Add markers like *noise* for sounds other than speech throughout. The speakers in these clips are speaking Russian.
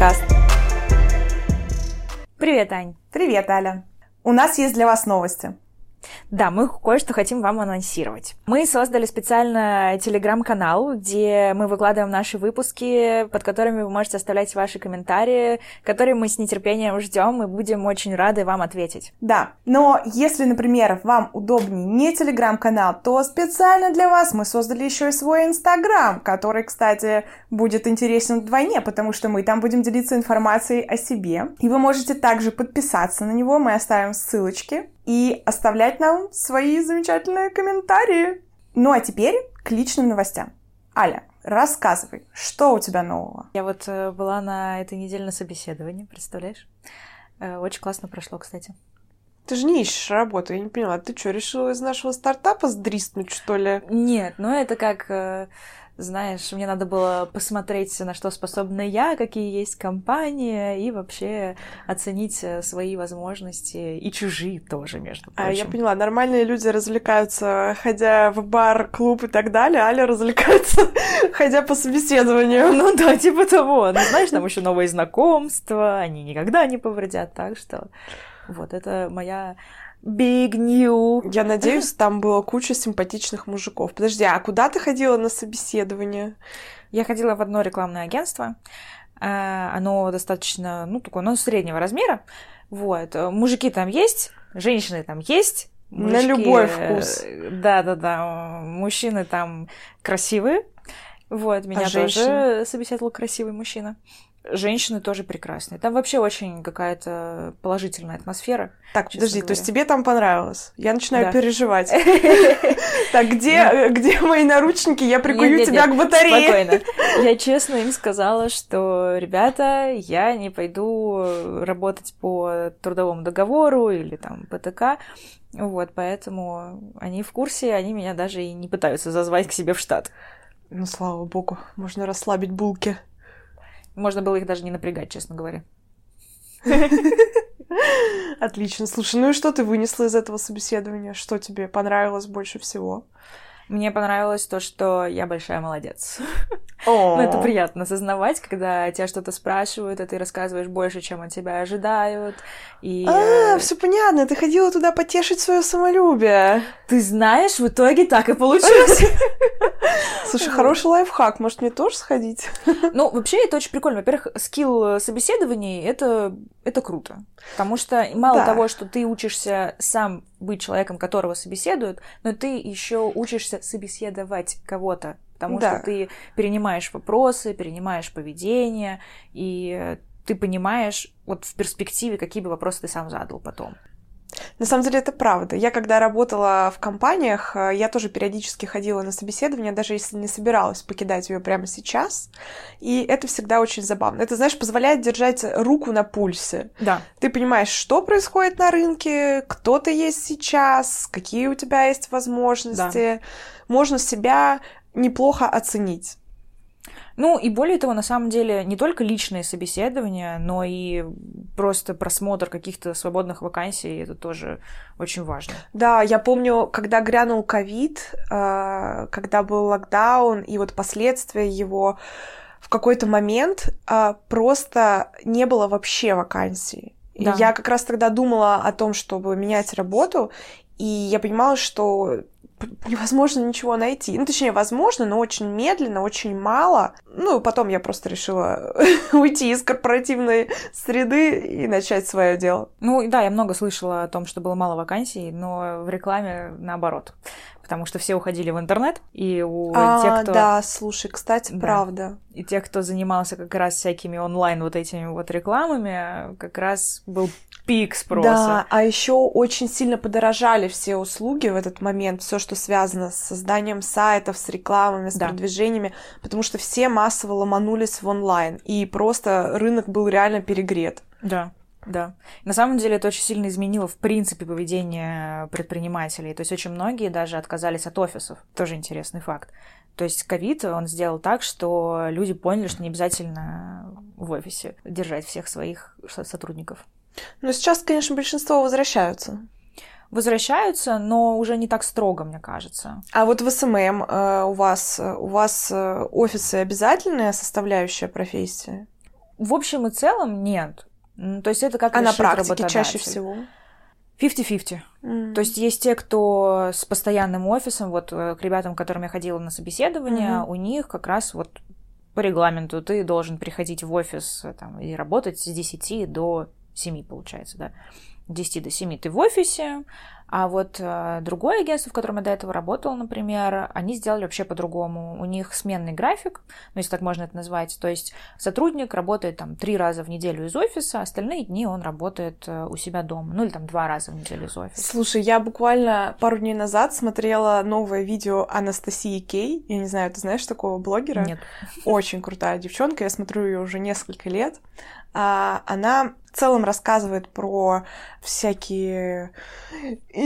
подкаст. Привет, Ань. Привет, Аля. У нас есть для вас новости. Да, мы кое-что хотим вам анонсировать. Мы создали специально телеграм-канал, где мы выкладываем наши выпуски, под которыми вы можете оставлять ваши комментарии, которые мы с нетерпением ждем и будем очень рады вам ответить. Да, но если, например, вам удобнее не телеграм-канал, то специально для вас мы создали еще и свой инстаграм, который, кстати, будет интересен вдвойне, потому что мы там будем делиться информацией о себе. И вы можете также подписаться на него, мы оставим ссылочки и оставлять нам свои замечательные комментарии. Ну а теперь к личным новостям. Аля, рассказывай, что у тебя нового? Я вот э, была на этой неделе на собеседовании, представляешь? Э, очень классно прошло, кстати. Ты же не ищешь работу, я не поняла. Ты что, решила из нашего стартапа сдриснуть, что ли? Нет, ну это как э, знаешь, мне надо было посмотреть, на что способна я, какие есть компании, и вообще оценить э, свои возможности, и чужие тоже, между прочим. А я поняла, нормальные люди развлекаются, ходя в бар, клуб и так далее, Аля развлекается, *laughs* ходя по собеседованию. Ну да, типа того. Ну, знаешь, там еще новые знакомства, они никогда не повредят, так что вот это моя Big new. Я надеюсь, там было куча симпатичных мужиков. Подожди, а куда ты ходила на собеседование? Я ходила в одно рекламное агентство. Э, оно достаточно, ну, такое, ну, среднего размера. Вот. Мужики там есть, женщины там есть. Мужички, на любой вкус. Да-да-да. Мужчины там красивые. Вот, меня а тоже собеседовал красивый мужчина женщины тоже прекрасные. Там вообще очень какая-то положительная атмосфера. Так, подожди, говоря. то есть тебе там понравилось? Я начинаю да. переживать. *laughs* Так, где, где мои наручники? Я прикую тебя к батарее. Спокойно. Я честно им сказала, что, ребята, я не пойду работать по трудовому договору или там ПТК. Вот, поэтому они в курсе, они меня даже и не пытаются зазвать к себе в штат. Ну, слава богу, можно расслабить булки. Можно было их даже не напрягать, честно говоря. Отлично. Слушай, ну и что ты вынесла из этого собеседования? Что тебе понравилось больше всего? Мне понравилось то, что я большая молодец. *laughs* Ну, это приятно осознавать, когда тебя что-то спрашивают, а ты рассказываешь больше, чем от тебя ожидают. И... А, все понятно, ты ходила туда потешить свое самолюбие. Ты знаешь, в итоге так и получилось. *laughs* Слушай, хороший лайфхак, может мне тоже сходить? Ну, вообще это очень прикольно. Во-первых, скилл собеседований это, это круто. Потому что мало да. того, что ты учишься сам быть человеком, которого собеседуют, но ты еще учишься собеседовать кого-то, потому да. что ты перенимаешь вопросы, перенимаешь поведение, и ты понимаешь вот в перспективе, какие бы вопросы ты сам задал потом. На самом деле это правда. Я когда работала в компаниях, э, я тоже периодически ходила на собеседование, даже если не собиралась покидать ее прямо сейчас. И это всегда очень забавно. Это, знаешь, позволяет держать руку на пульсе. Да. Ты понимаешь, что происходит на рынке, кто ты есть сейчас, какие у тебя есть возможности. Да. Можно себя неплохо оценить. Ну и более того, на самом деле, не только личные собеседования, но и просто просмотр каких-то свободных вакансий, это тоже очень важно. Да, я помню, когда грянул ковид, э, когда был локдаун, и вот последствия его, в какой-то момент э, просто не было вообще вакансий. Да. Я как раз тогда думала о том, чтобы менять работу, и я понимала, что невозможно ничего найти. Ну, точнее, возможно, но очень медленно, очень мало. Ну, потом я просто решила *laughs* уйти из корпоративной среды и начать свое дело. Ну, да, я много слышала о том, что было мало вакансий, но в рекламе наоборот потому что все уходили в интернет, и у а, тех, кто... да, слушай, кстати, да. правда. И тех, кто занимался как раз всякими онлайн вот этими вот рекламами, как раз был пик спроса. Да, а еще очень сильно подорожали все услуги в этот момент, все, что связано с созданием сайтов, с рекламами, с да. продвижениями, потому что все массово ломанулись в онлайн, и просто рынок был реально перегрет. Да. Да. На самом деле это очень сильно изменило, в принципе, поведение предпринимателей. То есть очень многие даже отказались от офисов. Тоже интересный факт. То есть ковид, он сделал так, что люди поняли, что не обязательно в офисе держать всех своих сотрудников. Но сейчас, конечно, большинство возвращаются. Возвращаются, но уже не так строго, мне кажется. А вот в SMM э, у вас у вас э, офисы обязательная составляющая профессии? в общем и целом нет. То есть это как А на практике чаще всего? 50-50. Мм. То есть есть те, кто с постоянным офисом, вот э, к ребятам, к которым я ходила на собеседование, mm-hmm. у них как раз вот по регламенту ты должен приходить в офис э, там, и работать с 10 до 7, получается, да. 10 до 7 ты в офисе, а вот э, другое агентство, в котором я до этого работала, например, они сделали вообще по-другому. У них сменный график, ну, если так можно это назвать. То есть сотрудник работает там три раза в неделю из офиса, остальные дни он работает э, у себя дома. Ну, или там два раза в неделю из офиса. Слушай, я буквально пару дней назад смотрела новое видео Анастасии Кей. Я не знаю, ты знаешь такого блогера? Нет. Очень крутая девчонка, я смотрю ее уже несколько лет. А, она в целом рассказывает про всякие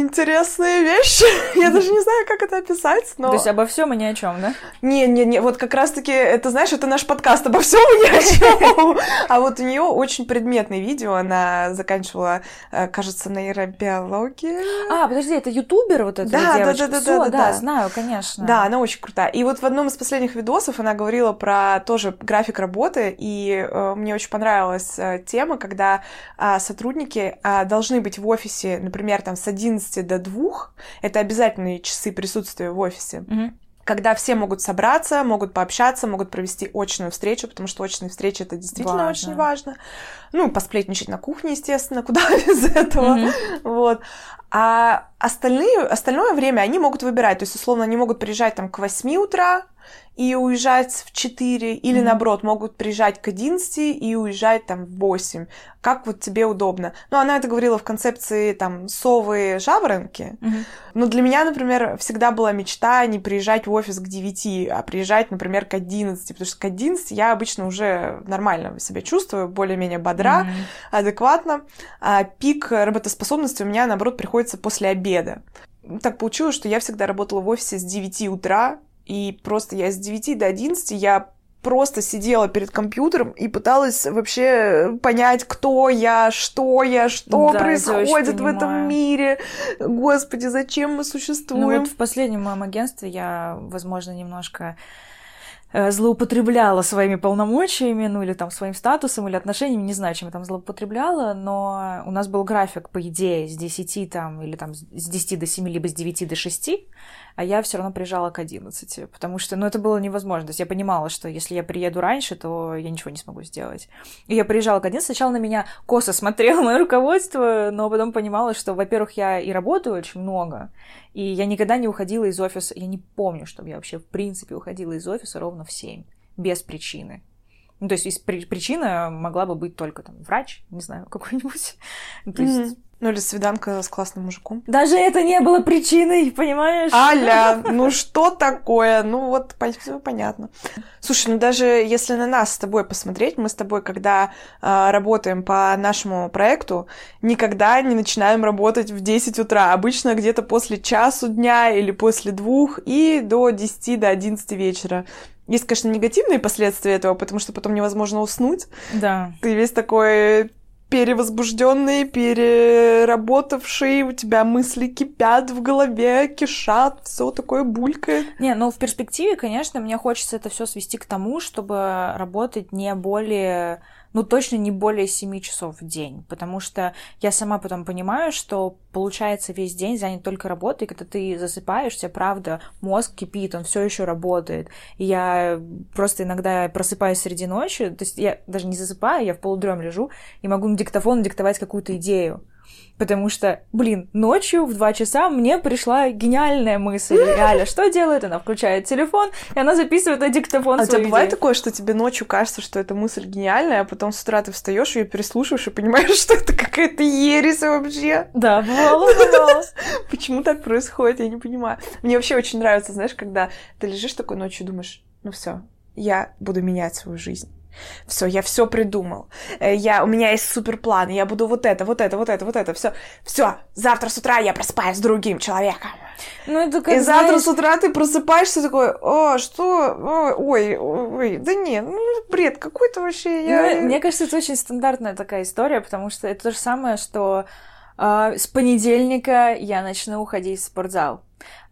интересные вещи. *laughs* Я даже не знаю, как это описать, но... То есть обо всем и ни о чем, да? Не, не, не, вот как раз-таки, это, знаешь, это наш подкаст обо всем и ни о чем. *laughs* А вот у нее очень предметное видео, она заканчивала, э, кажется, нейробиологию. А, подожди, это ютубер вот эта да, девочка? Да, да, да, да, да, знаю, конечно. Да, она очень крутая. И вот в одном из последних видосов она говорила про тоже график работы, и э, мне очень понравилась э, тема, когда э, сотрудники э, должны быть в офисе, например, там с 11 до 2, это обязательные часы присутствия в офисе. Mm-hmm когда все могут собраться, могут пообщаться, могут провести очную встречу, потому что очные встречи это действительно важно. очень важно. Ну, посплетничать на кухне, естественно, *laughs* куда без этого. Mm-hmm. Вот. А остальные, остальное время они могут выбирать. То есть, условно, они могут приезжать там к 8 утра, и уезжать в 4, или mm-hmm. наоборот, могут приезжать к 11 и уезжать там в 8. Как вот тебе удобно. Ну, она это говорила в концепции там совы жаворонки. Mm-hmm. Но для меня, например, всегда была мечта не приезжать в офис к 9, а приезжать, например, к 11, потому что к 11 я обычно уже нормально себя чувствую, более-менее бодра, mm-hmm. адекватно. А пик работоспособности у меня, наоборот, приходится после обеда. Так получилось, что я всегда работала в офисе с 9 утра и просто я с 9 до 11 я просто сидела перед компьютером и пыталась вообще понять, кто я, что я, что да, происходит в этом мире. Господи, зачем мы существуем? Ну вот в последнем моем агентстве я, возможно, немножко злоупотребляла своими полномочиями, ну или там своим статусом или отношениями, не знаю, чем я там злоупотребляла, но у нас был график, по идее, с 10 там, или там с 10 до 7, либо с 9 до 6, а я все равно приезжала к 11, потому что, ну, это было невозможно. То есть я понимала, что если я приеду раньше, то я ничего не смогу сделать. И я приезжала к 11, сначала на меня косо смотрело *laughs* мое руководство, но потом понимала, что, во-первых, я и работаю очень много, и я никогда не уходила из офиса. Я не помню, чтобы я вообще в принципе уходила из офиса ровно в 7. Без причины. Ну, то есть причина могла бы быть только там врач, не знаю, *laughs* какой-нибудь. То есть ну или свиданка с классным мужиком. Даже это не было причиной, понимаешь? Аля, *laughs* ну что такое? Ну вот все понятно. Слушай, ну даже если на нас с тобой посмотреть, мы с тобой, когда э, работаем по нашему проекту, никогда не начинаем работать в 10 утра. Обычно где-то после часу дня или после двух и до 10, до 11 вечера. Есть, конечно, негативные последствия этого, потому что потом невозможно уснуть. Да. Ты весь такой перевозбужденный, переработавший, у тебя мысли кипят в голове, кишат, все такое булькает. Не, ну в перспективе, конечно, мне хочется это все свести к тому, чтобы работать не более ну, точно не более 7 часов в день, потому что я сама потом понимаю, что получается весь день занят только работой, когда ты засыпаешь, тебя правда мозг кипит, он все еще работает. И я просто иногда просыпаюсь среди ночи, то есть я даже не засыпаю, я в полудрем лежу и могу на диктофон диктовать какую-то идею. Потому что, блин, ночью в 2 часа мне пришла гениальная мысль. *laughs* И Аля что делает? Она включает телефон, и она записывает на диктофон А у тебя бывает такое, что тебе ночью кажется, что эта мысль гениальная, а потом с утра ты встаешь ее переслушиваешь и понимаешь, *laughs* что это какая-то ересь вообще? Да, бывало, бывало. *laughs* Почему так происходит, я не понимаю. Мне вообще очень нравится, знаешь, когда ты лежишь такой ночью и думаешь, ну все, я буду менять свою жизнь. Все, я все придумал. Э, я, у меня есть супер план. Я буду вот это, вот это, вот это, вот это. Все, все. Завтра с утра я просыпаюсь с другим человеком. Ну, это как, И знаешь... завтра с утра ты просыпаешься такой, о, что? Ой, ой, да не, ну, бред какой-то вообще. Я... Ну, мне кажется, это очень стандартная такая история, потому что это то же самое, что э, с понедельника я начну уходить в спортзал.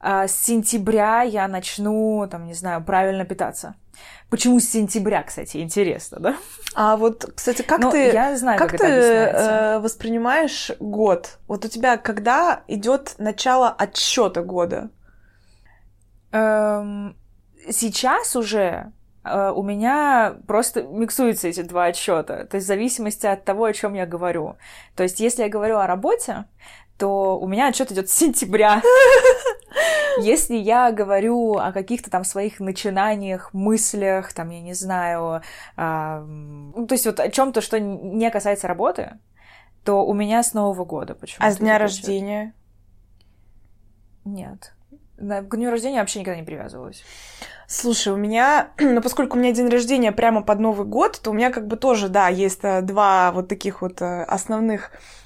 А с сентября я начну, там, не знаю, правильно питаться. Почему с сентября, кстати, интересно, да? А вот, кстати, как Но ты, я знаю, как как ты э, воспринимаешь год? Вот у тебя когда идет начало отсчета года? Эм, сейчас уже э, у меня просто миксуются эти два отсчета. То есть в зависимости от того, о чем я говорю. То есть, если я говорю о работе, то у меня отчет идет с сентября. *laughs* Если я говорю о каких-то там своих начинаниях, мыслях, там, я не знаю, м, то есть вот о чем-то, что не касается работы, то у меня с Нового года почему-то. А с дня рождения? Нет. К дню рождения вообще никогда не привязывалась. Слушай, у меня, *clears throat* ну, поскольку у меня день рождения прямо под Новый год, то у меня как бы тоже, да, есть э, два вот таких вот э, основных э,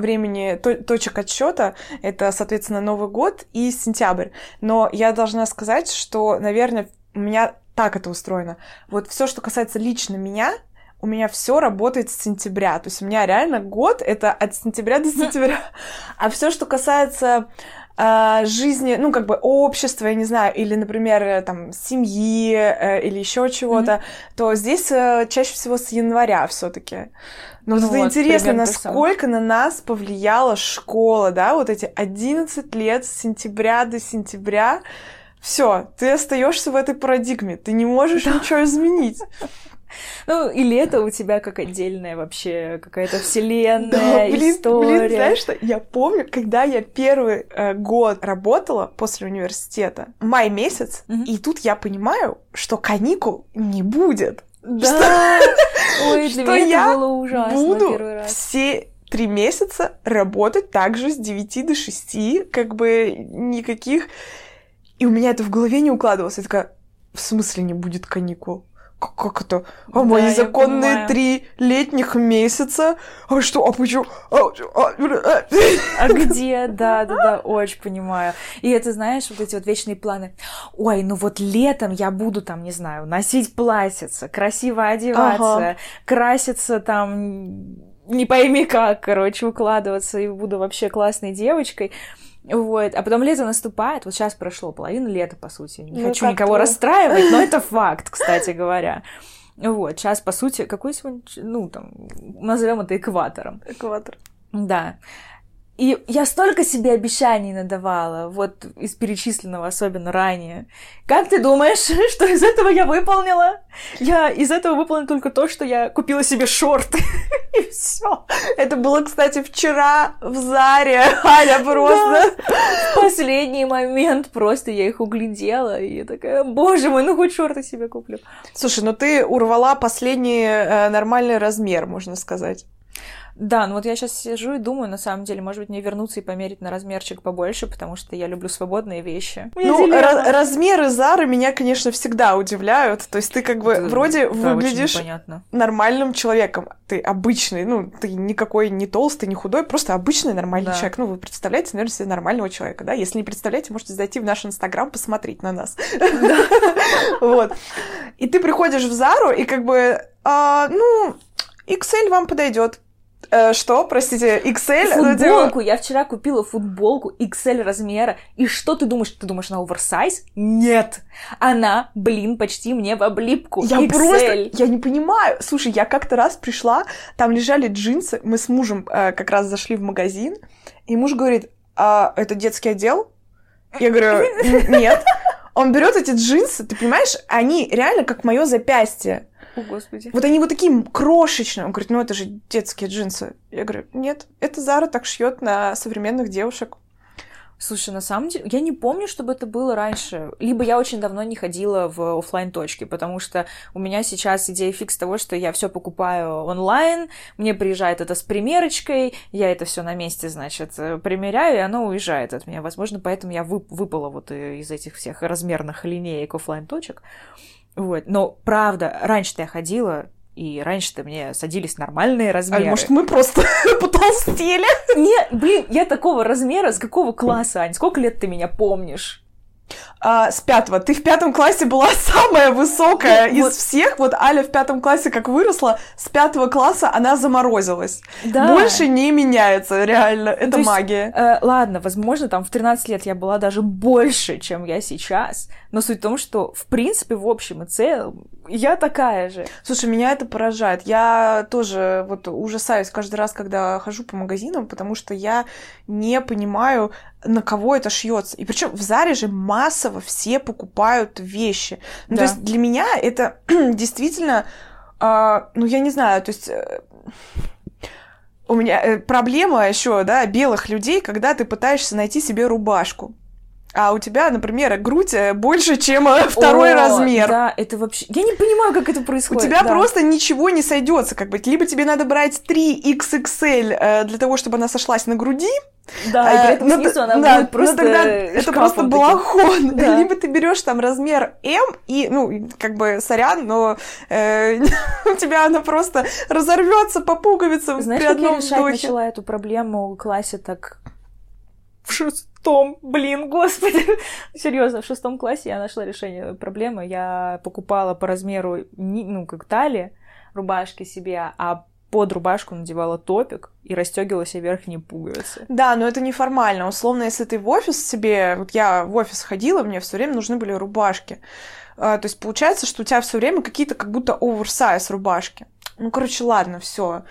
времени то- точек отсчета. Это, соответственно, Новый год и сентябрь. Но я должна сказать, что, наверное, у меня так это устроено. Вот все, что касается лично меня, у меня все работает с сентября. То есть у меня реально год это от сентября до сентября. *laughs* А все, что касается э, жизни, ну, как бы общества, я не знаю, или, например, э, там, семьи э, или еще чего-то, то здесь э, чаще всего с января все-таки. Но Ну вот это вот, интересно, насколько на нас повлияла школа, да, вот эти 11 лет с сентября до сентября. Все, ты остаешься в этой парадигме, ты не можешь ничего изменить. *laughs* Ну, и лето у тебя как отдельная вообще какая-то *laughs* Да, вселенная, блин, история. блин, знаешь что? Я помню, когда я первый э, год работала после университета, май месяц, Мгм. и тут я понимаю, что каникул не будет. Да! *laughs* Ой, для что меня я это было ужасно Буду первый раз. все три месяца работать также с 9 до 6, как бы никаких... И у меня это в голове не укладывалось. Я такая, в смысле не будет каникул? Как, это? А Да, мои я законные три летних месяца? А что? А почему? А, а, а, А где? Да, да, да, очень понимаю. И это, знаешь, вот эти вот вечные планы. Ой, ну вот летом я буду там, не знаю, носить платьице, красиво одеваться, Ага. краситься там, не пойми как, короче, укладываться, и буду вообще классной девочкой. Вот, а потом лето наступает, вот сейчас прошло половина лета, по сути. Не Ну, хочу никого то. расстраивать, но это *laughs* факт, кстати говоря. Вот, сейчас, по сути, какой сегодня, ну, там, назовем это экватором. Экватор. Да. И я столько себе обещаний надавала, вот из перечисленного особенно ранее. Как ты думаешь, *laughs* что из этого я выполнила? Я из этого выполнила только то, что я купила себе шорты. *laughs* И все. Это было, кстати, вчера в Заре. *laughs* Аня просто... В последний момент просто я их углядела, и я такая, боже мой, ну хоть шорты себе куплю. Слушай, ну ты урвала последний э, нормальный размер, можно сказать. Да, ну вот я сейчас сижу и думаю, на самом деле, может быть, мне вернуться и померить на размерчик побольше, потому что я люблю свободные вещи. Ну, размеры Зары меня, конечно, всегда удивляют. То есть ты как бы Это, вроде да, выглядишь нормальным человеком. Ты обычный, ну, ты никакой не толстый, не худой, просто обычный нормальный Да. человек. Ну, вы представляете, наверное, себе нормального человека, да? Если не представляете, можете зайти в наш Инстаграм, посмотреть на нас. *laughs* Вот. И ты приходишь в Зару, и как бы, а, ну, XL вам подойдет. Э, Что, простите, XL? Ну, Футболку. Я вчера купила футболку XL размера. И что ты думаешь? Ты думаешь, она оверсайз? Нет. Она, блин, почти мне в облипку. Я XL. просто, я не понимаю. Слушай, я как-то раз пришла, там лежали джинсы, мы с мужем э, как раз зашли в магазин, и муж говорит, а это детский отдел? Я говорю, «Н- нет. Он берет эти джинсы, ты понимаешь, они реально как мое запястье. О, господи. Вот они вот такие крошечные. Он говорит, ну это же детские джинсы. Я говорю, нет, это Зара так шьет на современных девушек. Слушай, на самом деле, я не помню, чтобы это было раньше. Либо я очень давно не ходила в оффлайн точки потому что у меня сейчас идея фикс того, что я все покупаю онлайн, мне приезжает это с примерочкой, я это все на месте, значит, э, примеряю, и оно уезжает от меня. Возможно, поэтому я вып- выпала вот э, из этих всех размерных линеек оффлайн точек Вот. Но правда, раньше-то я ходила, и раньше-то мне садились нормальные А размеры. может, мы просто *laughs* потолстели? Не, блин, я такого размера, с какого класса, Ань? Сколько лет ты меня помнишь? А, с пятого. Ты в пятом классе была *laughs* самая высокая из всех. Вот Аля в пятом классе как выросла, с пятого класса она заморозилась. Да. Больше не меняется, реально. Это То магия. Есть, э, ладно, возможно, там в 13 лет я была даже больше, чем я сейчас. Но суть в том, что, в принципе, в общем и целом, я такая же. Слушай, меня это поражает. Я тоже вот ужасаюсь каждый раз, когда хожу по магазинам, потому что я не понимаю, на кого это шьется. И причем в Заре же массово все покупают вещи. Ну, да. То есть для меня это *clears throat* действительно, э, ну я не знаю, то есть э, у меня э, проблема еще, да, белых людей, когда ты пытаешься найти себе рубашку а у тебя, например, грудь э, больше, чем э, второй О, размер. Да, это вообще... Я не понимаю, как это происходит. У тебя да. просто ничего не сойдется, как бы. Либо тебе надо брать 3XXL э, для того, чтобы она сошлась на груди, да, и при этом снизу она да, будет просто тогда это просто балахон. *laughs* Да. Либо ты берешь там размер М и, ну, как бы, сорян, но э, *laughs* у тебя она просто разорвется по пуговицам Знаешь, при одном как я решать вдохе. начала эту проблему классе так в шестом, блин, господи. *laughs* Серьезно, в шестом классе я нашла решение проблемы. Я покупала по размеру, ну, как талии, рубашки себе, а под рубашку надевала топик и расстегивала себе верхние пуговицы. Да, но это неформально. Условно, если ты в офис себе... Вот я в офис ходила, мне все время нужны были рубашки. А, то есть получается, что у тебя все время какие-то как будто оверсайз рубашки. Ну, короче, ладно, все.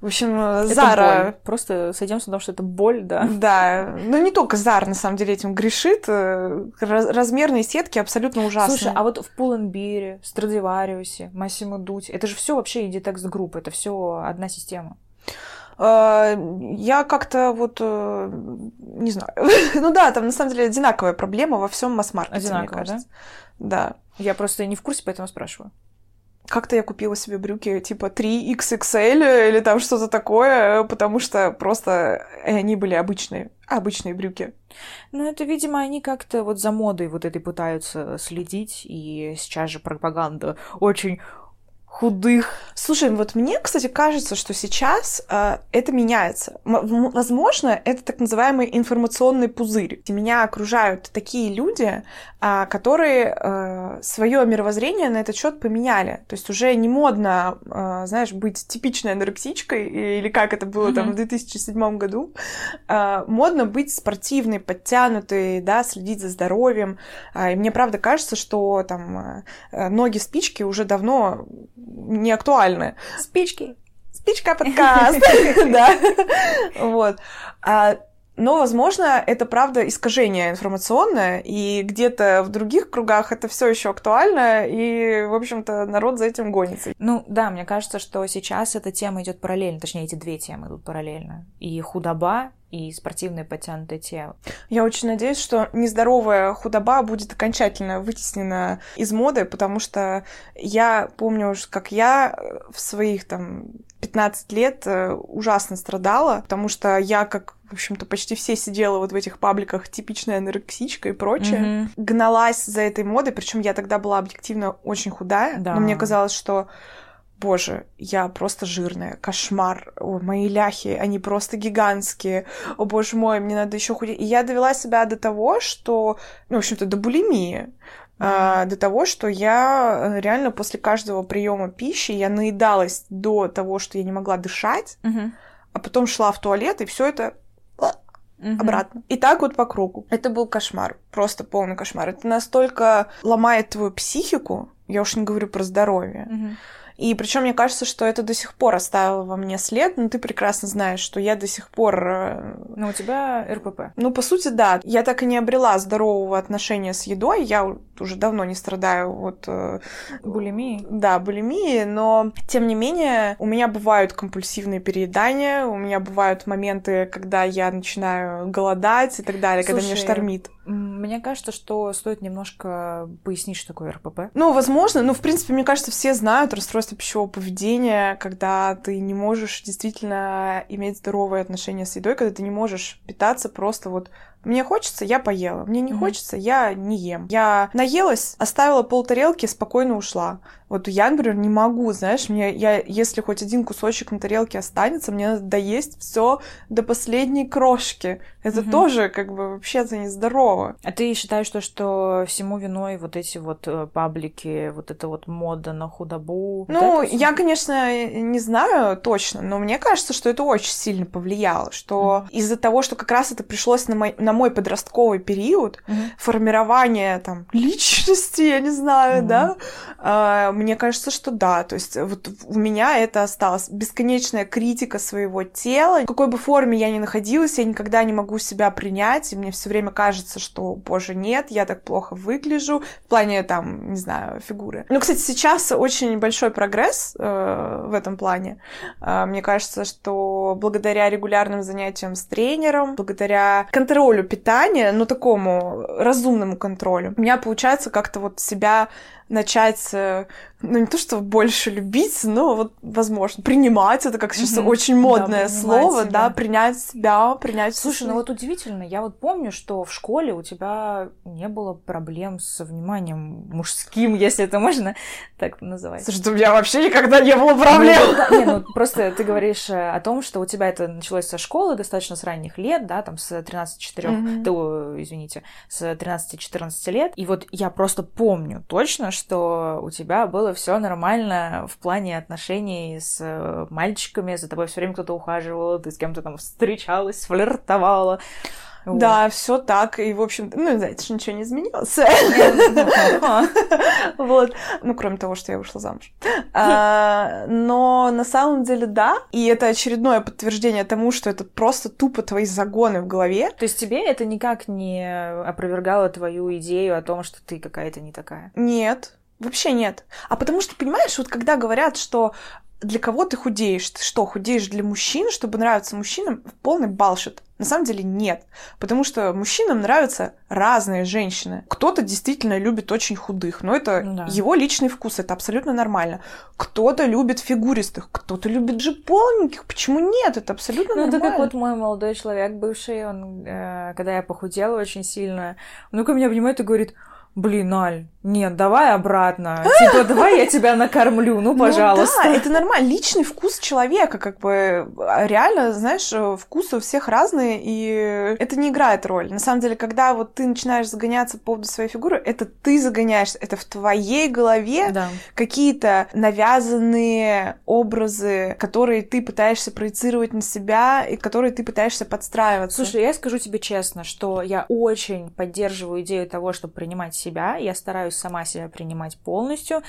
В общем, это Зара... Боль. Просто сойдемся на том, что это боль, да? Да. Но не только Зара, на самом деле, этим грешит. Э, размерные сетки абсолютно ужасные. Слушай, а вот в Пулленбире, Страдивариусе, Массимо Дути, это же все вообще Inditex Group, это все одна система. Э, я как-то вот э, не знаю. *laughs* ну да, там на самом деле одинаковая проблема во всем масс-маркете, мне кажется. Да? да. Я просто не в курсе, поэтому спрашиваю как-то я купила себе брюки типа 3XXL или там что-то такое, потому что просто они были обычные, обычные брюки. Ну, это, видимо, они как-то вот за модой вот этой пытаются следить, и сейчас же пропаганда очень худых. Слушай, вот мне, кстати, кажется, что сейчас э, это меняется. М- возможно, это так называемый информационный пузырь. Меня окружают такие люди, э, которые э, свое мировоззрение на этот счет поменяли. То есть уже не модно, э, знаешь, быть типичной анорексичкой, или как это было mm-hmm. там в 2007 году. Э, модно быть спортивной, подтянутой, да, следить за здоровьем. Э, и мне правда кажется, что там э, ноги спички уже давно не актуальны. Спички. Спичка подкаст, *laughs* да. Вот. А, но, возможно, это правда искажение информационное, и где-то в других кругах это все еще актуально, и, в общем-то, народ за этим гонится. Ну да, мне кажется, что сейчас эта тема идет параллельно, точнее, эти две темы идут параллельно. И худоба, и спортивное подтянутое тело. Я очень надеюсь, что нездоровая худоба будет окончательно вытеснена из моды, потому что я помню, как я в своих там 15 лет э, ужасно страдала, потому что я, как, в общем-то, почти все сидела вот в этих пабликах типичная анорексичка и прочее, mm-hmm. гналась за этой модой, причем я тогда была объективно очень худая, да. но мне казалось, что Боже, я просто жирная, кошмар. О, мои ляхи, они просто гигантские. О, боже мой, мне надо еще худеть. И я довела себя до того, что, ну, в общем-то, до булимии. А, до того, что я э, реально после каждого приема пищи я наедалась до того, что я не могла дышать, mm-hmm. а потом шла в туалет, и все это mm-hmm. обратно. И так вот по кругу. Это был кошмар, просто полный кошмар. Это настолько ломает твою психику, я уж не говорю про здоровье. Mm-hmm и причем мне кажется, что это до сих пор оставило во мне след, но ты прекрасно знаешь, что я до сих пор... Э, но у тебя РПП. Ну, по сути, да. Я так и не обрела здорового отношения с едой. Я уже давно не страдаю вот... Э, булимией? Да, булимией, но, тем не менее, у меня бывают компульсивные переедания, у меня бывают моменты, когда я начинаю голодать и так далее, Слушай, когда меня штормит. Мне кажется, что стоит немножко пояснить, что такое РПП. Ну, возможно. Ну, в принципе, мне кажется, все знают расстройство пищевого поведения, когда ты не можешь действительно иметь здоровые отношения с едой, когда ты не можешь питаться просто вот Мне хочется, я поела. Мне не mm-hmm. хочется, я не ем. Я наелась, оставила пол тарелки, спокойно ушла. Вот я, например, не могу, знаешь, мне, я, если хоть один кусочек на тарелке останется, мне надо доесть все до последней крошки. Это угу. тоже, как бы, вообще-то нездорово. А ты считаешь, что, что всему виной вот эти вот э, паблики, вот эта вот мода на худобу? Ну, вот я, конечно, не знаю точно, но мне кажется, что это очень сильно повлияло, что угу. из-за того, что как раз это пришлось на мой, на мой подростковый период, угу. формирование там личности, я не знаю, угу. да, мне кажется, что да. То есть вот у меня это осталось. Бесконечная критика своего тела. В какой бы форме я ни находилась, я никогда не могу себя принять. И мне все время кажется, что, боже, нет, я так плохо выгляжу. В плане, там, не знаю, фигуры. Ну, кстати, сейчас очень большой прогресс э, в этом плане. Э, мне кажется, что благодаря регулярным занятиям с тренером, благодаря контролю питания, ну, такому разумному контролю, у меня получается как-то вот себя начать, э, ну не то что больше любить, но вот, возможно, принимать это как сейчас mm-hmm. очень модное да, слово, себя. да, принять себя, принять. Слушай, ну вот удивительно, я вот помню, что в школе у тебя не было проблем со вниманием мужским, *laughs* если это можно так называть. Слушай, у меня вообще никогда не было проблем. Ну, да, не, ну просто ты говоришь э, о том, что у тебя это началось со школы достаточно с ранних лет, да, там с 13-4, mm-hmm. ты, извините, с 13-14 лет, и вот я просто помню точно, что у тебя было все нормально в плане отношений с э, мальчиками, за тобой все время кто-то ухаживал, ты с кем-то там встречалась, флиртовала. Вот. Да, все так. И, в общем, ну, знаете, ничего не изменилось. *laughs* Вот. Ну, кроме того, что я вышла замуж. А, но на самом деле, да. И это очередное подтверждение тому, что это просто тупо твои загоны в голове. То есть тебе это никак не опровергало твою идею о том, что ты какая-то не такая? Нет. Вообще нет. А потому что, понимаешь, вот когда говорят, что для кого ты худеешь? Ты что, худеешь для мужчин, чтобы нравиться мужчинам? Полный балшит. На самом деле нет. Потому что мужчинам нравятся разные женщины. Кто-то действительно любит очень худых, но это да. его личный вкус, это абсолютно нормально. Кто-то любит фигуристых, кто-то любит же полненьких. Почему нет? Это абсолютно ну, нормально. Ну, это как вот мой молодой человек бывший, он, э, когда я похудела очень сильно, он ко мне обнимает и говорит, блин, Аль, нет, давай обратно. Типа, *laughs* давай я тебя накормлю, ну, пожалуйста. Ну, да, это нормально. Личный вкус человека, как бы, реально, знаешь, вкусы у всех разные, и это не играет роль. На самом деле, когда вот ты начинаешь загоняться по поводу своей фигуры, это ты загоняешься, это в твоей голове да. какие-то навязанные образы, которые ты пытаешься проецировать на себя, и которые ты пытаешься подстраиваться. Слушай, я скажу тебе честно, что я очень поддерживаю идею того, чтобы принимать себя, я стараюсь сама себя принимать полностью.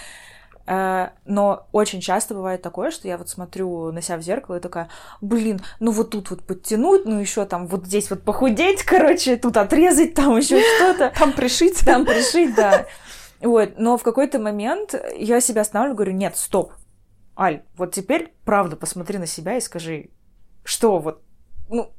Э, но очень часто бывает такое, что я вот смотрю на себя в зеркало и такая, блин, ну вот тут вот подтянуть, ну еще там вот здесь вот похудеть, короче, тут отрезать, там еще *laughs* что-то. Там пришить. Там пришить, да. Вот, но в какой-то момент я себя останавливаю, говорю, нет, стоп, Аль, вот теперь правда посмотри на себя и скажи, что вот, ну,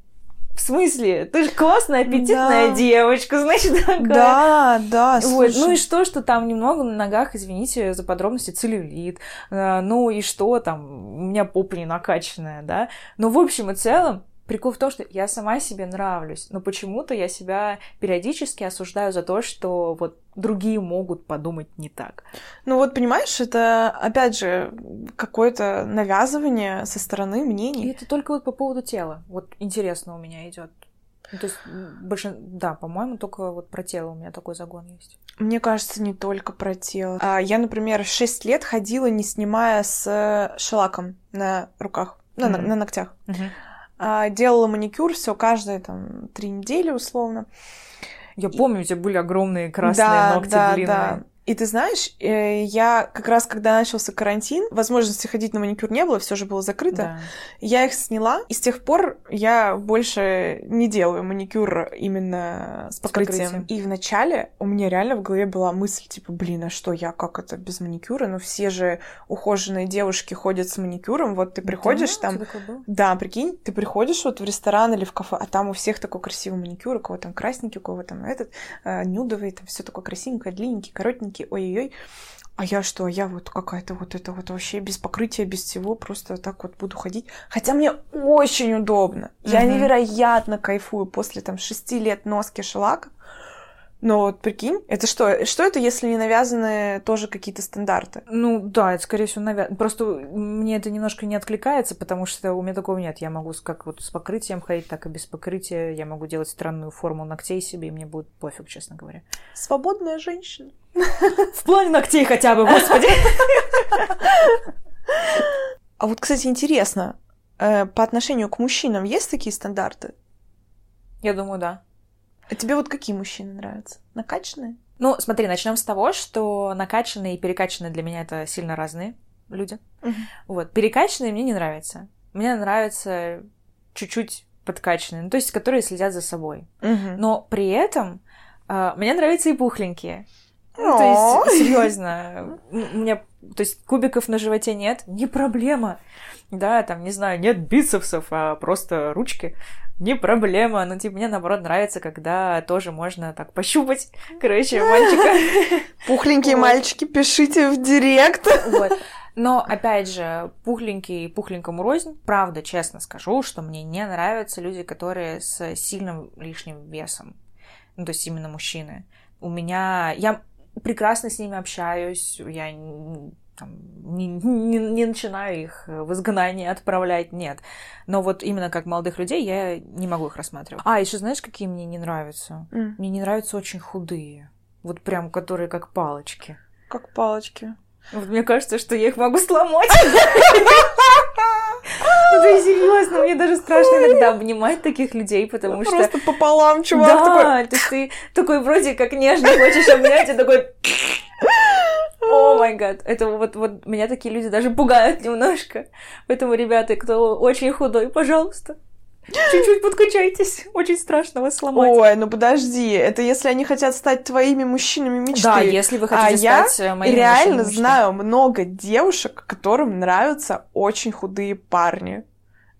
в смысле? Ты же классная, аппетитная да. девочка, значит, такая. Да, да, вот. Ну и что, что там немного на ногах, извините за подробности, целлюлит. А, ну и что там, у меня попа не накачанная, да? Но в общем и целом, Прикол в том, что я сама себе нравлюсь, но почему-то я себя периодически осуждаю за то, что вот другие могут подумать не так. Ну вот, понимаешь, это, опять же, какое-то навязывание со стороны мнений. И это только вот по поводу тела. Вот интересно у меня идет. Ну, то есть, больше, да, по-моему, только вот про тело у меня такой загон есть. Мне кажется, не только про тело. А, я, например, 6 лет ходила, не снимая с шелаком на руках, mm-hmm. на, на ногтях. Mm-hmm. А, делала маникюр все каждые там три недели условно. Я помню, у тебя были огромные красные да, ногти да, длинные. Да. И ты знаешь, э, я как раз, когда начался карантин, возможности ходить на маникюр не было, все же было закрыто. Да. Я их сняла, и с тех пор я больше не делаю маникюр именно с покрытием. с покрытием. И вначале у меня реально в голове была мысль, типа, блин, а что я, как это без маникюра? Ну, все же ухоженные девушки ходят с маникюром, вот ты приходишь да, там... Да, прикинь, ты приходишь вот в ресторан или в кафе, а там у всех такой красивый маникюр, у кого там красненький, у кого там этот, э, нюдовый, там все такое красивенькое, длинненький, коротенький такие, ой-ой-ой, а я что, я вот какая-то вот это вот вообще без покрытия, без всего, просто так вот буду ходить. Хотя мне очень удобно. Mm-hmm. Я невероятно кайфую после там шести лет носки шелака. Но вот прикинь, это что? Что это, если не навязаны тоже какие-то стандарты? Ну да, это скорее всего навязано. Просто мне это немножко не откликается, потому что у меня такого нет. Я могу как вот с покрытием ходить, так и без покрытия. Я могу делать странную форму ногтей себе, и мне будет пофиг, честно говоря. Свободная женщина. В плане ногтей хотя бы, господи. А вот, кстати, интересно, э, по отношению к мужчинам есть такие стандарты? Я думаю, да. А тебе вот какие мужчины нравятся? Накачанные? Ну, смотри, начнем с того, что накачанные и перекачанные для меня это сильно разные люди. Угу. Вот, перекачанные мне не нравятся. Мне нравятся чуть-чуть подкачанные, ну, то есть которые следят за собой. Угу. Но при этом э, мне нравятся и пухленькие. Ну, то есть, серьезно, у меня, то есть, кубиков на животе нет, не проблема. Да, там, не знаю, нет бицепсов, а просто ручки не проблема. Ну, типа, мне, наоборот, нравится, когда тоже можно так пощупать, короче, мальчика. *laughs* Пухленькие мальчики, пишите в директ. Вот. Но, опять же, пухленький и пухленькому рознь. Правда, честно скажу, что мне не нравятся люди, которые с сильным лишним весом. Ну, то есть именно мужчины. У меня... Я прекрасно с ними общаюсь, я там, не, не, не начинаю их в изгнание отправлять, нет. Но вот именно как молодых людей я не могу их рассматривать. А, еще знаешь, какие мне не нравятся? Mm. Мне не нравятся очень худые. Вот прям, которые как палочки. Как палочки. Вот мне кажется, что я их могу сломать. Ну, ты серьезно, мне даже страшно иногда обнимать таких людей, потому что... Просто пополам, чувак да, ты такой вроде как нежно хочешь обнять, и такой... О май гад, это вот, вот меня такие люди даже пугают немножко. Поэтому, ребята, кто очень худой, пожалуйста, Чуть-чуть подкачайтесь. Очень страшно вас сломать. Ой, ну подожди. Это если они хотят стать твоими мужчинами мечты. Да, если вы хотите а стать я моими реально знаю много девушек, которым нравятся очень худые парни.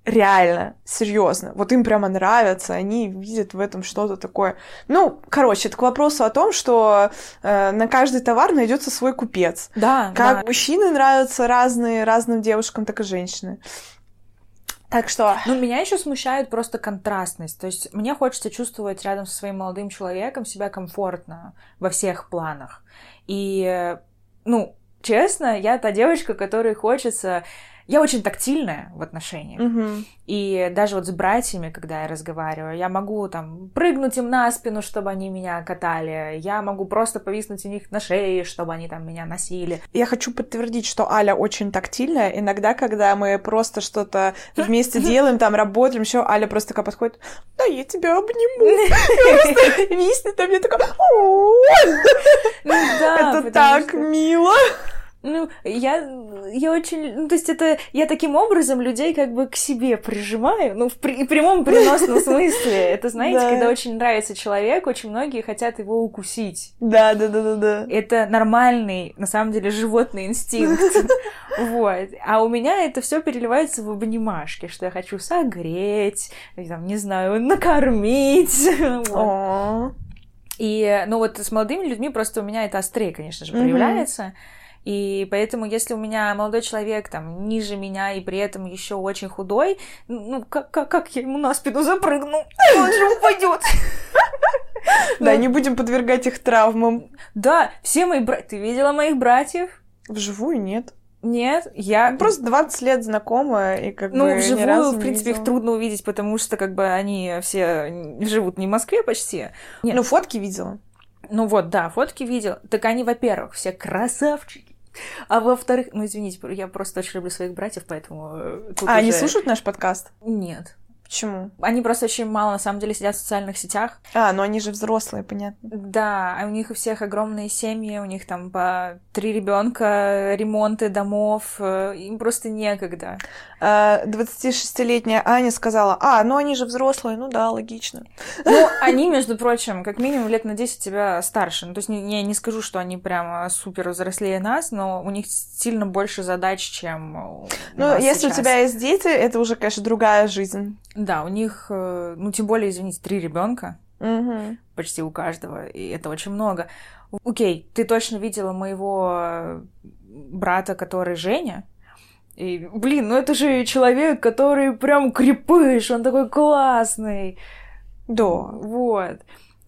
Реально, серьезно. Вот им прямо нравится, они видят в этом что-то такое. Ну, короче, это к вопросу о том, что э, на каждый товар найдется свой купец. Да. Как да. мужчины нравятся разные разным девушкам, так и женщины. Так что... Ну, меня еще смущает просто контрастность. То есть мне хочется чувствовать рядом со своим молодым человеком себя комфортно во всех планах. И, ну, честно, я та девочка, которой хочется я очень тактильная в отношениях. Угу. И даже вот с братьями, когда я разговариваю, я могу там прыгнуть им на спину, чтобы они меня катали. Я могу просто повиснуть у них на шее, чтобы они там меня носили. Я хочу подтвердить, что Аля очень тактильная. Иногда, когда мы просто что-то вместе *laughs* делаем, там работаем, еще Аля просто такая подходит, да, я тебя обниму. *laughs* Просто виснет, а мне такая, *laughs* ну это так мило. Ну, я, я очень... Ну, то есть это... Я таким образом людей как бы к себе прижимаю, ну, в при, прямом переносном смысле. *laughs* Это, знаете, да. когда очень нравится человек, очень многие хотят его укусить. Да, да, да, да, да. Это нормальный, на самом деле, животный инстинкт. *laughs* Вот. А у меня это все переливается в обнимашки, что я хочу согреть, там, не знаю, накормить. *laughs* И, ну, вот с молодыми людьми просто у меня это острее, конечно же, проявляется. И поэтому, если у меня молодой человек там ниже меня и при этом еще очень худой, ну как, как, как я ему на спину запрыгну? Он же упадет. *laughs* Да, не будем подвергать их травмам. Да, все мои братья... Ты видела моих братьев? Вживую нет. Нет, я... Просто 20 лет знакома, и как ну, бы Ну, вживую, в принципе, их трудно увидеть, потому что, как бы, они все живут не в Москве почти. Нет. Ну, фотки видела. Ну вот, да, фотки видел. Так они, во-первых, все красавчики. А во-вторых, ну извините, я просто очень люблю своих братьев, поэтому... Э, а, уже... они слушают наш подкаст? Нет. Почему? Они просто очень мало, на самом деле, сидят в социальных сетях. А, ну они же взрослые, понятно. Да, а у них у всех огромные семьи, у них там по три ребенка, ремонты домов, э, им просто некогда. 26-летняя а, Аня сказала, а, ну они же взрослые, ну да, логично. Ну, *laughs* они, между прочим, как минимум лет на 10 тебя старше. Ну, то есть я не скажу, что они прямо супер взрослее нас, но у них сильно больше задач, чем Ну, если сейчас. у тебя есть дети, это уже, конечно, другая жизнь. Да, у них, э, ну, тем более, извините, три ребенка. Угу. Почти у каждого, и это очень много. Окей, ты точно видела моего брата, который Женя? И, блин, ну это же человек, который прям крепыш, он такой классный. Да. Вот.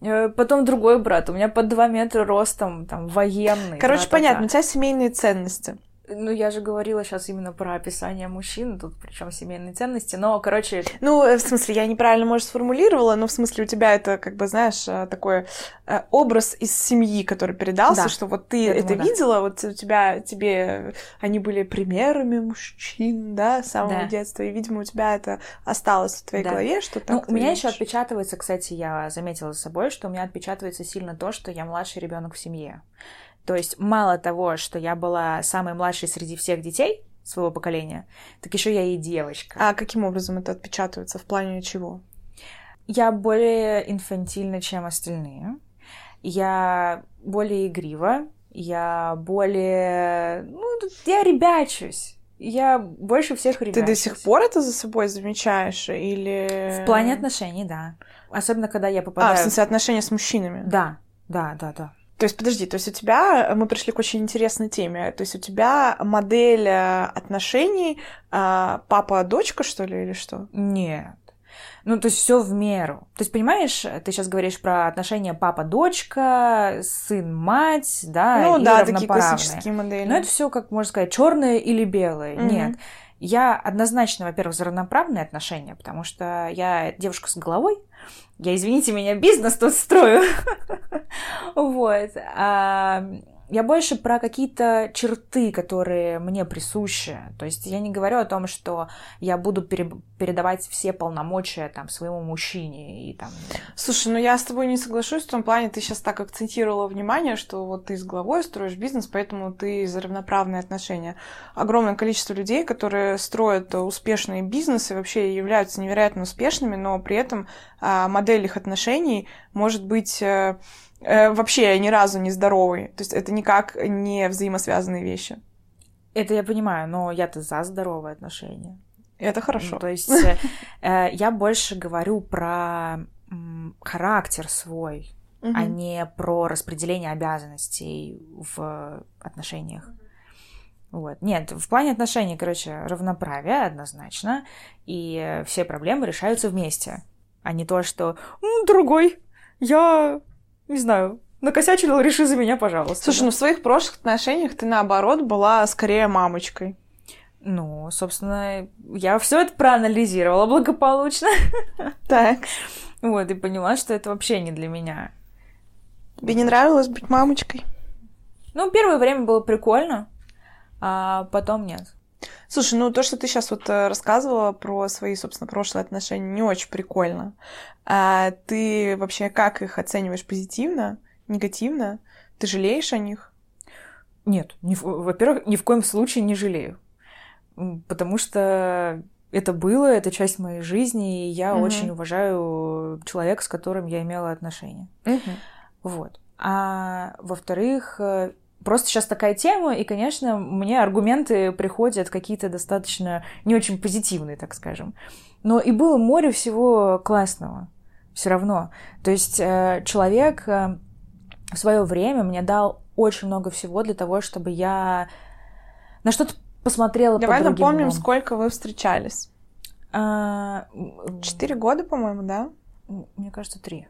Э, потом другой брат, у меня под два метра ростом, там, военный. Короче, понятно, у тебя семейные ценности. Ну, я же говорила сейчас именно про описание мужчин, тут причем семейные ценности, но, короче... Ну, э, в смысле, я неправильно, может, сформулировала, но в смысле у тебя это, как бы, знаешь, э, такой э, образ из семьи, который передался, да. что вот ты я это думаю, видела, да. вот у тебя, тебе они были примерами мужчин, да, с самого да. детства, и, видимо, у тебя это осталось в твоей да. голове, что так Ну, у меня еще отпечатывается, кстати, я заметила за собой, что у меня отпечатывается сильно то, что я младший ребенок в семье. То есть мало того, что я была самой младшей среди всех детей своего поколения, так еще я и девочка. А каким образом это отпечатывается? В плане чего? Я более инфантильна, чем остальные. Я более игрива. Я более... Ну, я ребячусь. Я больше всех ребячусь. Ты до сих пор это за собой замечаешь? Или... В плане отношений, да. Особенно, когда я попадаю... А, в смысле отношения с мужчинами? Да, да, да, да. То есть, подожди, то есть у тебя, мы пришли к очень интересной теме, то есть у тебя модель э, отношений э, папа-дочка, что ли, или что? Нет. Ну, то есть все в меру. То есть, понимаешь, ты сейчас говоришь про отношения папа-дочка, сын-мать, да, ну, и да, такие классические модели. Но это все, как можно сказать, черное или белое. Mm-hmm. Нет. Я однозначно, во-первых, за равноправные отношения, потому что я девушка с головой, я, извините меня, *laughs* бизнес тут строю. *laughs* Вот. Я больше про какие-то черты, которые мне присущи. То есть я не говорю о том, что я буду пере- передавать все полномочия там своему мужчине и там. Слушай, ну я с тобой не соглашусь в том плане, ты сейчас так акцентировала внимание, что вот ты с главой строишь бизнес, поэтому ты за равноправные отношения. Огромное количество людей, которые строят успешные бизнесы, вообще являются невероятно успешными, но при этом а, модель их отношений может быть э, вообще ни разу не здоровый. То есть это никак не взаимосвязанные вещи. Это я понимаю, но я-то за здоровые отношения. Это хорошо. Ну, то есть э, *laughs* э, я больше говорю про характер свой, угу. а не про распределение обязанностей в отношениях. Вот. Нет, в плане отношений, короче, равноправие однозначно, и все проблемы решаются вместе, а не то, что другой, я не знаю, накосячил, реши за меня, пожалуйста. Слушай, да. ну в своих прошлых отношениях ты, наоборот, была скорее мамочкой. Ну, собственно, я все это проанализировала благополучно. *laughs* Так. Вот, и поняла, что это вообще не для меня. Тебе не нравилось быть мамочкой? Ну, первое время было прикольно, а потом нет. Слушай, ну то, что ты сейчас вот э, рассказывала про свои, собственно, прошлые отношения, не очень прикольно. А ты вообще как их оцениваешь позитивно, негативно? Ты жалеешь о них? Нет, ни, во-первых, ни в коем случае не жалею. Потому что это было, это часть моей жизни, и я угу. очень уважаю человека, с которым я имела отношения. Угу. Вот. А во-вторых, э, просто сейчас такая тема, и, конечно, мне аргументы приходят какие-то достаточно не очень позитивные, так скажем. Но и было море всего классного все равно. То есть э, человек э, в свое время мне дал очень много всего для того, чтобы я на что-то посмотрела Давай напомним, умом. сколько вы встречались. А, Четыре года, по-моему, да? Мне кажется, три.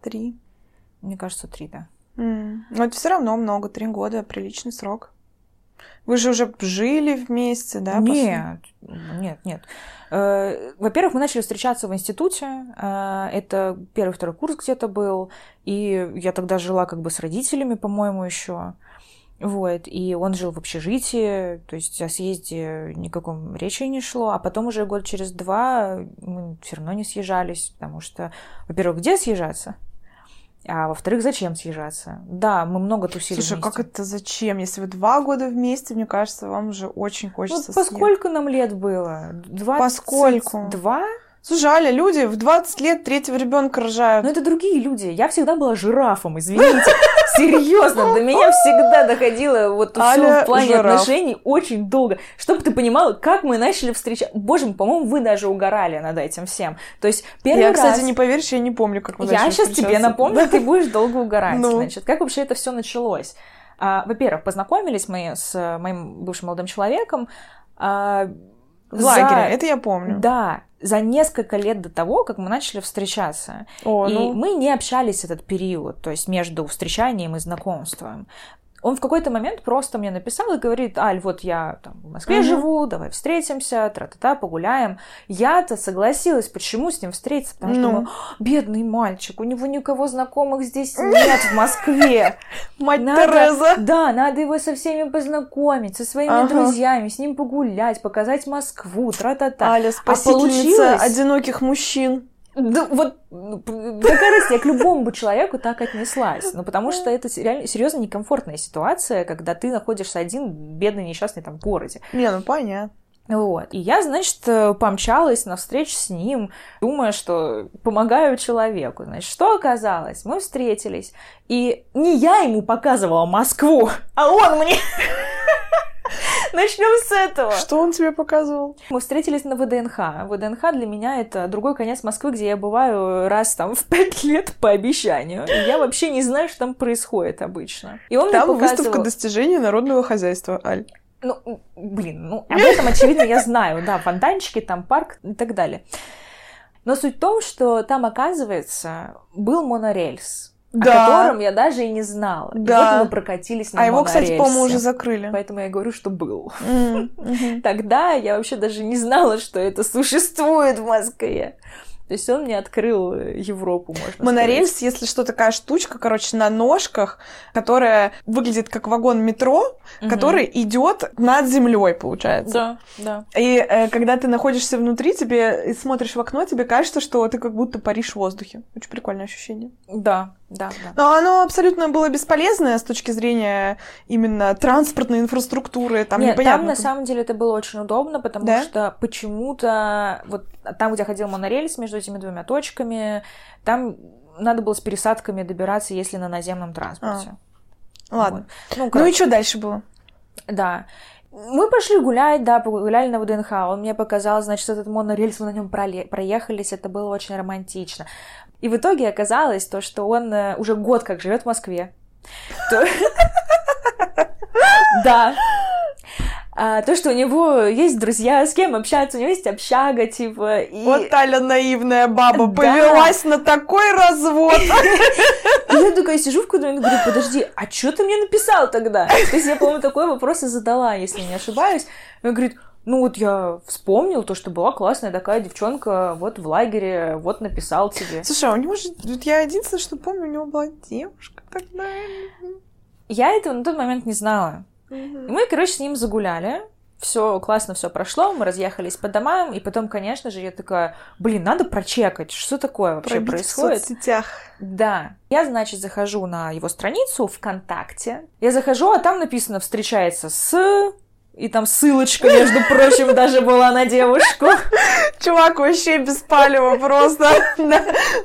Три. Мне кажется, три, да. Mm. Но это все равно много, три года, приличный срок. Вы же уже жили вместе, да? Нет, нет, нет. Э, во-первых, мы начали встречаться в институте. Э, это первый-второй курс где-то был. И я тогда жила как бы с родителями, по-моему, еще. Вот, и он жил в общежитии, то есть о съезде никаком речи не шло, а потом уже год через два мы все равно не съезжались, потому что, во-первых, где съезжаться? А во-вторых, зачем съезжаться? Да, мы много тусили Слушай, вместе. как это зачем? Если вы два года вместе, мне кажется, вам уже очень хочется ну, поскольку нам лет было? 22? Поскольку? Два? Слушай, Аля, люди в 20 лет третьего ребенка рожают. Но это другие люди. Я всегда была жирафом, извините. *laughs* Серьезно, до меня всегда доходило вот все в плане жираф. отношений очень долго. Чтобы ты понимала, как мы начали встречаться. Боже мой, по-моему, вы даже угорали над этим всем. То есть первый я, раз... кстати, не поверишь, я не помню, как мы Я сейчас тебе напомню, ты будешь долго угорать. Ну. Значит, как вообще это все началось? А, во-первых, познакомились мы с моим бывшим молодым человеком. А, в за... лагере, это я помню. Да, за несколько лет до того, как мы начали встречаться. О, и ну... мы не общались этот период, то есть между встречанием и знакомством. Он в какой-то момент просто мне написал и говорит, Аль, вот я там в Москве угу. живу, давай встретимся, тра-та-та, погуляем. Я-то согласилась, почему с ним встретиться, потому что ну. думаю, бедный мальчик, у него никого знакомых здесь нет в Москве. *laughs* Мать Тереза. Да, надо его со всеми познакомить, со своими друзьями, с ним погулять, показать Москву, тра-та-та. Аля, а спасительница одиноких мужчин. Да, вот какая разница, я к любому бы человеку так отнеслась. Ну, потому что это реально серьезно некомфортная ситуация, когда ты находишься один, бедный, несчастный там в городе. Не, ну понятно. Вот. И я, значит, помчалась на встречу с ним, думая, что помогаю человеку. Значит, что оказалось? Мы встретились, и не я ему показывала Москву, а он мне. Начнем с этого. Что он тебе показывал? Мы встретились на ВДНХ. ВДНХ для меня это другой конец Москвы, где я бываю раз там в пять лет по обещанию. И я вообще не знаю, что там происходит обычно. И он там мне показывал... выставка достижений народного хозяйства, Аль. Ну, блин, ну об этом, очевидно, я знаю. Да, фонтанчики, там парк и так далее. Но суть в том, что там, оказывается, был монорельс да. о котором я даже и не знала. Да. И вот мы прокатились на А его, кстати, по-моему, уже закрыли. Поэтому я говорю, что был. *laughs* Тогда я вообще даже не знала, что это существует в Москве. То есть он мне открыл Европу, можно Монорельс, сказать. если что, такая штучка, короче, на ножках, которая выглядит как вагон метро, угу. который идет над землей, получается. Да, да. И э, когда ты находишься внутри, тебе и смотришь в окно, тебе кажется, что ты как будто паришь в воздухе. Очень прикольное ощущение. Да, да, да. Но оно абсолютно было бесполезное с точки зрения именно транспортной инфраструктуры. Там Нет, непонятно. там на самом деле это было очень удобно, потому да? что почему-то вот там, где ходил монорельс между этими двумя точками, там надо было с пересадками добираться, если на наземном транспорте. А. Ладно. Вот. Ну, ну и что дальше было? Да. Мы пошли гулять, да, погуляли на ВДНХ. Он мне показал, значит, этот монорельс, мы на нем проехались, это было очень романтично. И в итоге оказалось то, что он э, уже год как живет в Москве. *laughs* Да. А, то, что у него есть друзья, с кем общаться, у него есть общага, типа. И... Вот Таля наивная баба да. повелась на такой развод. И я такая сижу в какой-то момент говорю, подожди, а что ты мне написал тогда? То есть я, по-моему, такой вопрос и задала, если не ошибаюсь. Он говорит, ну вот я вспомнил то, что была классная такая девчонка вот в лагере, вот написал тебе. Слушай, а у него же... Вот я единственное, что помню, у него была девушка тогда. Я этого на тот момент не знала. И мы, короче, с ним загуляли. Все классно, все прошло, мы разъехались по домам, и потом, конечно же, я такая, блин, надо прочекать, что такое вообще Пробить происходит. в соцсетях. Да. Я, значит, захожу на его страницу ВКонтакте. Я захожу, а там написано «встречается с...» И там ссылочка, между *laughs* прочим, даже была на девушку. Чувак вообще без палева просто. *laughs*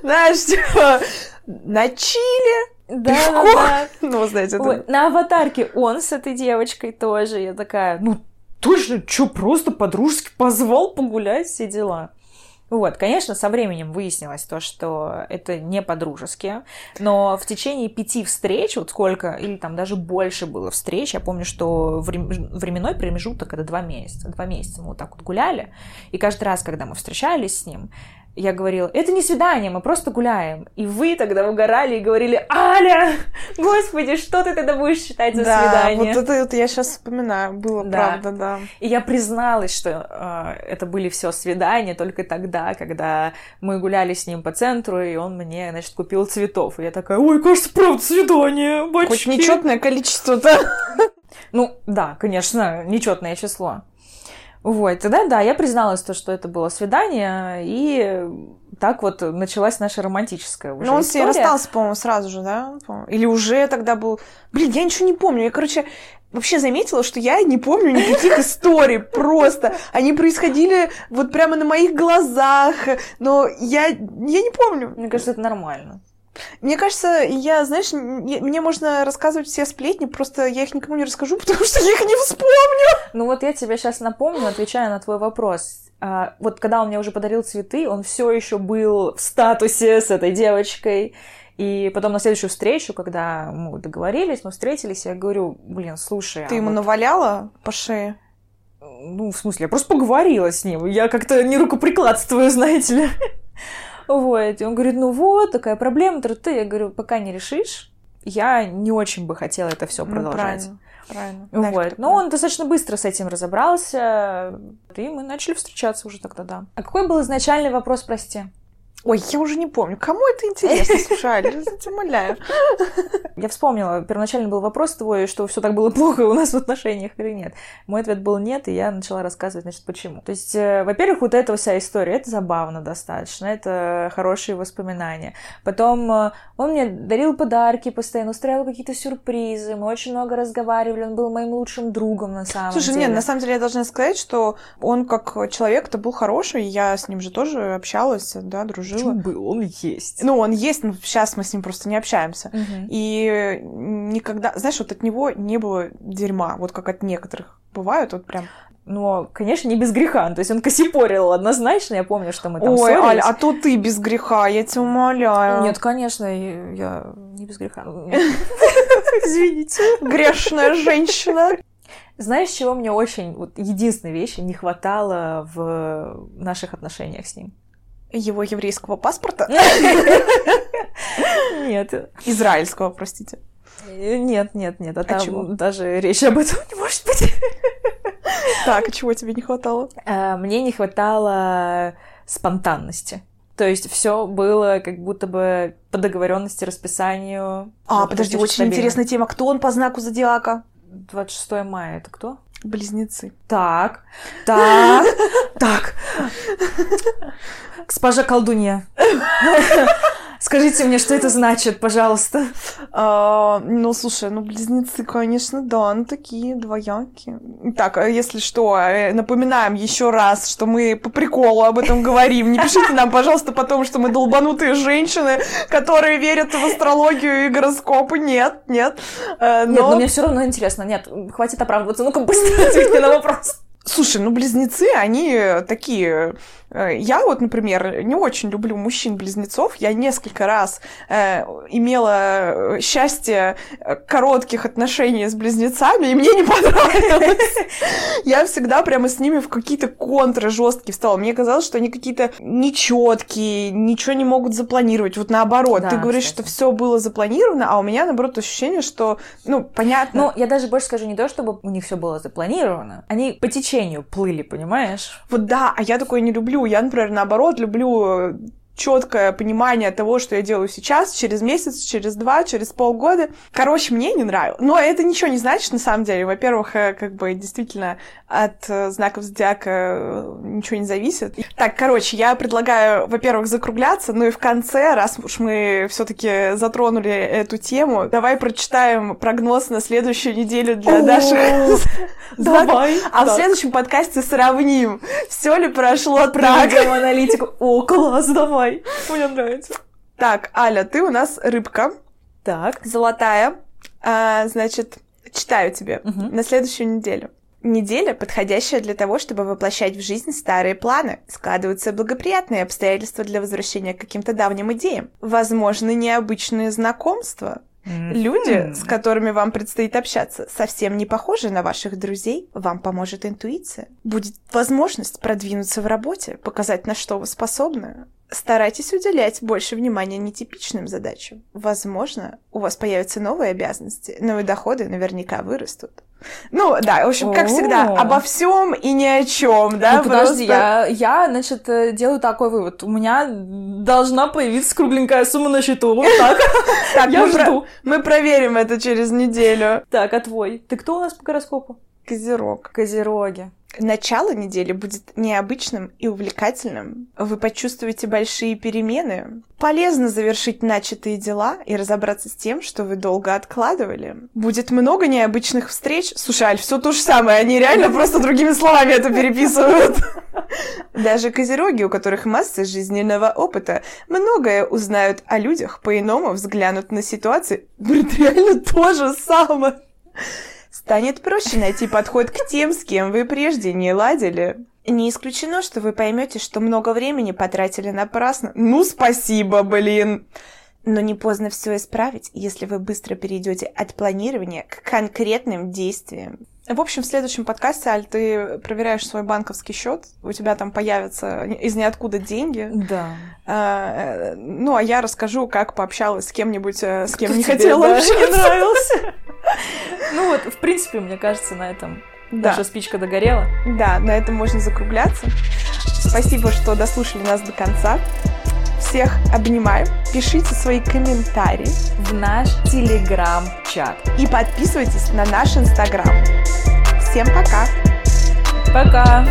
Знаешь, типа, на Чили да, да, да. *laughs* Ну, знаете, это... На аватарке он с этой девочкой тоже. Я такая, ну, точно, что, просто подружески позвал погулять, все дела. Вот, конечно, со временем выяснилось то, что это не по-дружески, но в течение пяти встреч, вот сколько, или там даже больше было встреч, я помню, что временной промежуток это два месяца. Два месяца мы вот так вот гуляли, и каждый раз, когда мы встречались с ним, я говорила, это не свидание, мы просто гуляем. И вы тогда угорали и говорили, Аля, господи, что ты тогда будешь считать за да, свидание? вот это вот я сейчас вспоминаю, было да. правда, да. И я призналась, что э, это были все свидания только тогда, когда мы гуляли с ним по центру, и он мне, значит, купил цветов. И я такая, ой, кажется, правда свидание, бачки. Хоть нечетное количество-то. Ну, да, конечно, нечетное число. Вот, тогда да, я призналась то, что это было свидание, и так вот началась наша романтическая уже Ну, он история. с ней расстался, по-моему, сразу же, да? Или уже тогда был... Блин, я ничего не помню. Я, короче, вообще заметила, что я не помню никаких историй просто. Они происходили вот прямо на моих глазах, но я, я не помню. Мне кажется, это нормально. Мне кажется, я, знаешь, мне можно рассказывать все сплетни, просто я их никому не расскажу, *laughs* потому что я их не вспомню. Ну вот я тебе сейчас напомню, отвечая на твой вопрос. А, вот когда он мне уже подарил цветы, он все еще был в статусе с этой девочкой. И потом на следующую встречу, когда мы договорились, мы встретились, я говорю, блин, слушай... Ты а ему вот... наваляла по шее? Ну, в смысле, я просто поговорила с ним. Я как-то не рукоприкладствую, *laughs* знаете ли. Вот. И он говорит, ну вот, такая проблема, ты. Я говорю, пока не решишь, я не очень бы хотела это все продолжать. Ну, правильно. Правильно. Вот. Но он достаточно быстро с этим разобрался, и мы начали встречаться уже тогда, да. А какой был изначальный вопрос, прости? Ой, я уже не помню. Кому это интересно, *laughs* слушай, я тебя умоляю. Я вспомнила, первоначально был вопрос твой, что все так было плохо у нас в отношениях или нет. Мой ответ был нет, и я начала рассказывать, значит, почему. То есть, э, во-первых, вот эта вся история, это забавно достаточно, это хорошие воспоминания. Потом э, он мне дарил подарки постоянно, устраивал какие-то сюрпризы, мы очень много разговаривали, он был моим лучшим другом на самом Слушай, деле. нет, на самом деле я должна сказать, что он как человек-то был хороший, я с ним же тоже общалась, да, дружила. Почему был? Он есть. Ну, он есть, но сейчас мы с ним просто не общаемся. Мгм. И никогда, знаешь, вот от него не было дерьма, вот как от некоторых бывают, вот прям. Но, конечно, не без греха. То есть он косипорил однозначно. Я помню, что мы там Ой, ссорились. Аль, а то ты без греха, я тебя умоляю. Нет, конечно, я я не без греха. *laughs* Извините. Грешная женщина. Знаешь, чего мне очень, вот единственной вещи не хватало в наших отношениях с ним? Его еврейского паспорта? *laughs* Нет. Израильского, простите. Нет, нет, нет. А, А там чего? даже речи об этом не может быть. *laughs* Так, а чего тебе не хватало? А, Мне не хватало спонтанности. То есть все было как будто бы по договоренности, расписанию. А, подожди, очень стабильно. интересная тема. Кто он по знаку зодиака? 26 мая это кто? Близнецы. Так, так, так. Госпожа колдунья, скажите мне, что это значит, пожалуйста. А, ну, слушай, ну, близнецы, конечно, да, ну, такие двоякие. Так, а если что, э, напоминаем еще раз, что мы по приколу об этом говорим. Не пишите нам, пожалуйста, потом, что мы долбанутые женщины, которые верят в астрологию и гороскопы. Нет, нет. Э, Нет, но Но, мне все равно интересно. Нет, хватит оправдываться. Ну-ка, быстро ответь мне на вопрос. слушай, ну, близнецы, они такие... э, Я вот, например, не очень люблю мужчин-близнецов. Я несколько раз э, имела э, счастье э, коротких отношений с близнецами, и мне не *laughs* понравилось. Я всегда прямо с ними в какие-то контры жесткие встала. Мне казалось, что они какие-то нечеткие, ничего не могут запланировать. Вот наоборот, Да, ты говоришь, кстати. что все было запланировано, а у меня, наоборот, ощущение, что, ну, понятно. Ну, я даже больше скажу не то, чтобы у них все было запланировано. Они по течению плыли, понимаешь? Вот да, а я такое не люблю. Я, например, наоборот, люблю четкое понимание того, что я делаю сейчас, через месяц, через два, через полгода. Короче, мне не нравилось. Но это ничего не значит, на самом деле. Во-первых, э, как бы действительно от э, знаков зодиака э, ничего не зависит. Так, короче, я предлагаю, во-первых, закругляться, ну и в конце, раз уж мы все-таки затронули эту тему, давай прочитаем прогноз на следующую неделю для наших. *laughs* Давай. А в следующем подкасте сравним, все ли прошло так. Аналитику. О, класс, давай. Мне нравится. Так, Аля, ты у нас рыбка, Так. золотая. А, значит, читаю тебе Мгм. на следующую неделю. Неделя, подходящая для того, чтобы воплощать в жизнь старые планы. Складываются благоприятные обстоятельства для возвращения к каким-то давним идеям. Возможны необычные знакомства. Люди, с которыми вам предстоит общаться, совсем не похожи на ваших друзей. Вам поможет интуиция. Будет возможность продвинуться в работе, показать, на что вы способны. Старайтесь уделять больше внимания нетипичным задачам. Возможно, у вас появятся новые обязанности, но и доходы наверняка вырастут. Ну, да, в общем, как всегда, обо всем и ни о чем, да? ну, подожди, просто- я, я, значит, э, делаю такой вывод. У меня должна появиться кругленькая сумма на счету. Вот так. *laughs* Так, я жду. мы проверим это через неделю. Так, а твой? Ты кто у нас по гороскопу? Козерог. Козероги. Начало недели будет необычным и увлекательным. Вы почувствуете большие перемены. Полезно завершить начатые дела и разобраться с тем, что вы долго откладывали. Будет много необычных встреч. Слушай, Аль, все то же самое. Они реально просто другими словами это переписывают. Даже козероги, у которых масса жизненного опыта, многое узнают о людях, по-иному взглянут на ситуации. Блин, реально то же самое станет проще найти подход к тем, с кем вы прежде не ладили. Не исключено, что вы поймете, что много времени потратили напрасно. Ну, спасибо, блин! Но не поздно все исправить, если вы быстро перейдете от планирования к конкретным действиям. В общем, в следующем подкасте, Аль, ты проверяешь свой банковский счет, у тебя там появятся из ниоткуда деньги. Да. А, ну, а я расскажу, как пообщалась с кем-нибудь, э, с кем Кто не хотела да, общаться. Не нравился. *laughs* Ну вот, в принципе, мне кажется, на этом да. наша спичка догорела. Да, на этом можно закругляться. Спасибо, что дослушали нас до конца. Всех обнимаю. Пишите свои комментарии в наш телеграм-чат. И подписывайтесь на наш инстаграм. Всем пока! Пока!